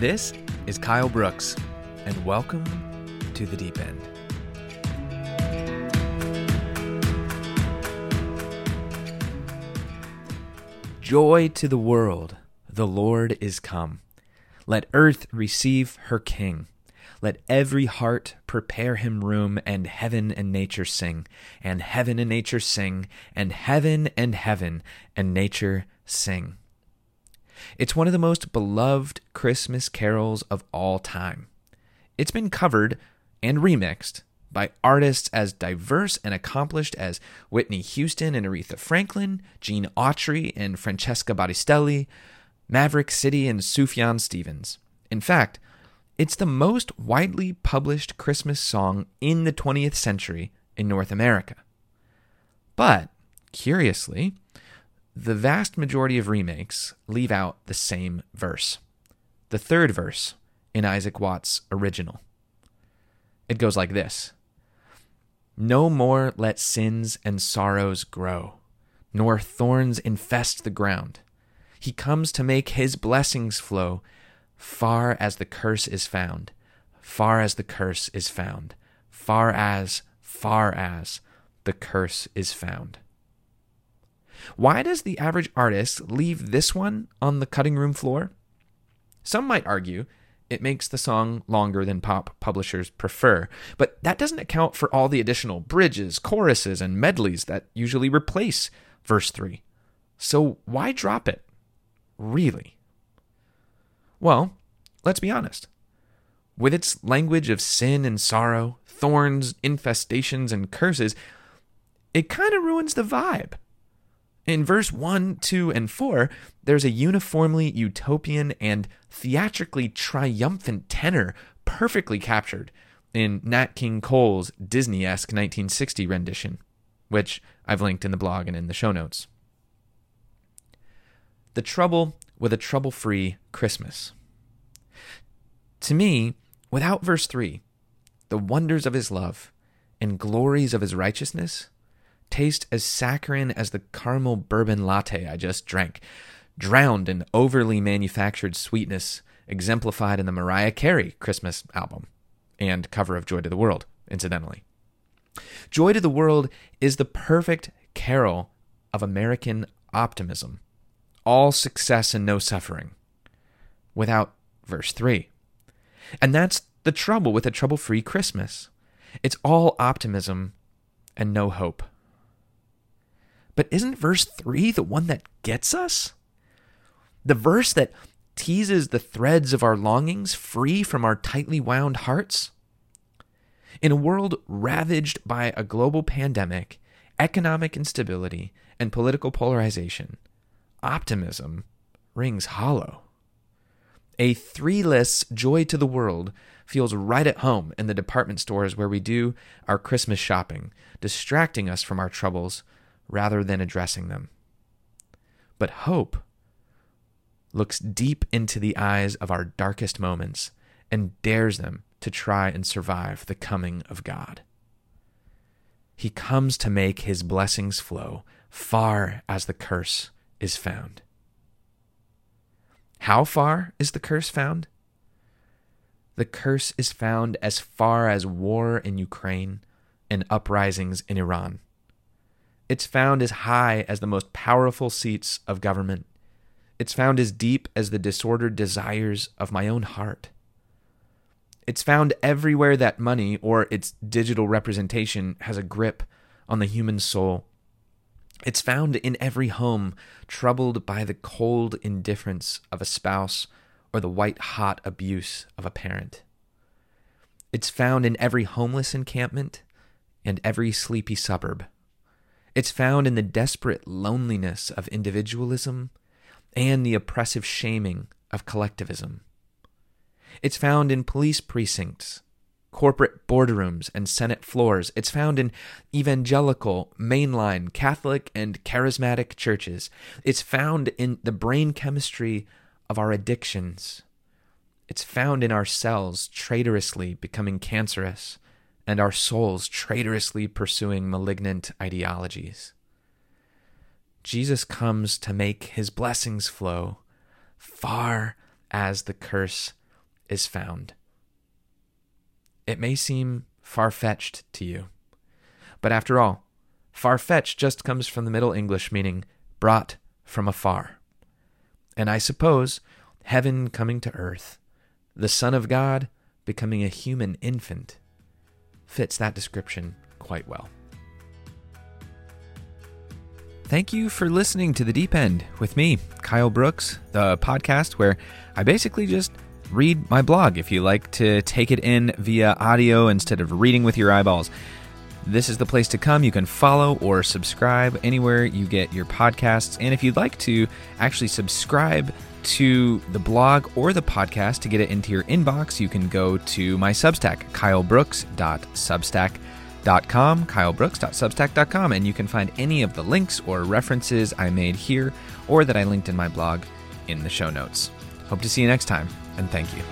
This is Kyle Brooks, and welcome to the Deep End. Joy to the world, the Lord is come. Let earth receive her King. Let every heart prepare him room, and heaven and nature sing, and heaven and nature sing, and heaven and heaven and nature sing. It's one of the most beloved Christmas carols of all time. It's been covered and remixed by artists as diverse and accomplished as Whitney Houston and Aretha Franklin, Gene Autry and Francesca Battistelli, Maverick City and Sufjan Stevens. In fact, it's the most widely published Christmas song in the 20th century in North America. But, curiously, the vast majority of remakes leave out the same verse, the third verse in Isaac Watts' original. It goes like this No more let sins and sorrows grow, nor thorns infest the ground. He comes to make his blessings flow far as the curse is found, far as the curse is found, far as, far as the curse is found. Why does the average artist leave this one on the cutting room floor? Some might argue it makes the song longer than pop publishers prefer, but that doesn't account for all the additional bridges, choruses, and medleys that usually replace verse 3. So why drop it? Really? Well, let's be honest. With its language of sin and sorrow, thorns, infestations, and curses, it kind of ruins the vibe. In verse 1, 2, and 4, there's a uniformly utopian and theatrically triumphant tenor perfectly captured in Nat King Cole's Disney esque 1960 rendition, which I've linked in the blog and in the show notes. The trouble with a trouble free Christmas. To me, without verse 3, the wonders of his love and glories of his righteousness taste as saccharine as the caramel bourbon latte I just drank, drowned in overly manufactured sweetness exemplified in the Mariah Carey Christmas album and cover of Joy to the World, incidentally. Joy to the World is the perfect carol of American optimism, all success and no suffering, without verse 3. And that's the trouble with a trouble free Christmas. It's all optimism and no hope. But isn't verse 3 the one that gets us? The verse that teases the threads of our longings free from our tightly wound hearts? In a world ravaged by a global pandemic, economic instability, and political polarization, optimism rings hollow. A three less joy to the world feels right at home in the department stores where we do our Christmas shopping, distracting us from our troubles rather than addressing them. But hope looks deep into the eyes of our darkest moments and dares them to try and survive the coming of God. He comes to make his blessings flow far as the curse is found. How far is the curse found? The curse is found as far as war in Ukraine and uprisings in Iran. It's found as high as the most powerful seats of government. It's found as deep as the disordered desires of my own heart. It's found everywhere that money or its digital representation has a grip on the human soul. It's found in every home troubled by the cold indifference of a spouse or the white hot abuse of a parent. It's found in every homeless encampment and every sleepy suburb. It's found in the desperate loneliness of individualism and the oppressive shaming of collectivism. It's found in police precincts, corporate boardrooms, and Senate floors. It's found in evangelical, mainline, Catholic, and charismatic churches. It's found in the brain chemistry of our addictions. It's found in our cells traitorously becoming cancerous and our souls traitorously pursuing malignant ideologies. Jesus comes to make his blessings flow far as the curse is found. It may seem far fetched to you, but after all, far fetched just comes from the Middle English meaning brought from afar. And I suppose heaven coming to earth, the Son of God becoming a human infant, fits that description quite well. Thank you for listening to The Deep End with me, Kyle Brooks, the podcast where I basically just read my blog if you like to take it in via audio instead of reading with your eyeballs. This is the place to come. You can follow or subscribe anywhere you get your podcasts. And if you'd like to actually subscribe to the blog or the podcast to get it into your inbox, you can go to my Substack, kylebrooks.substack.com kylebrooks.substack.com, and you can find any of the links or references I made here or that I linked in my blog in the show notes. Hope to see you next time, and thank you.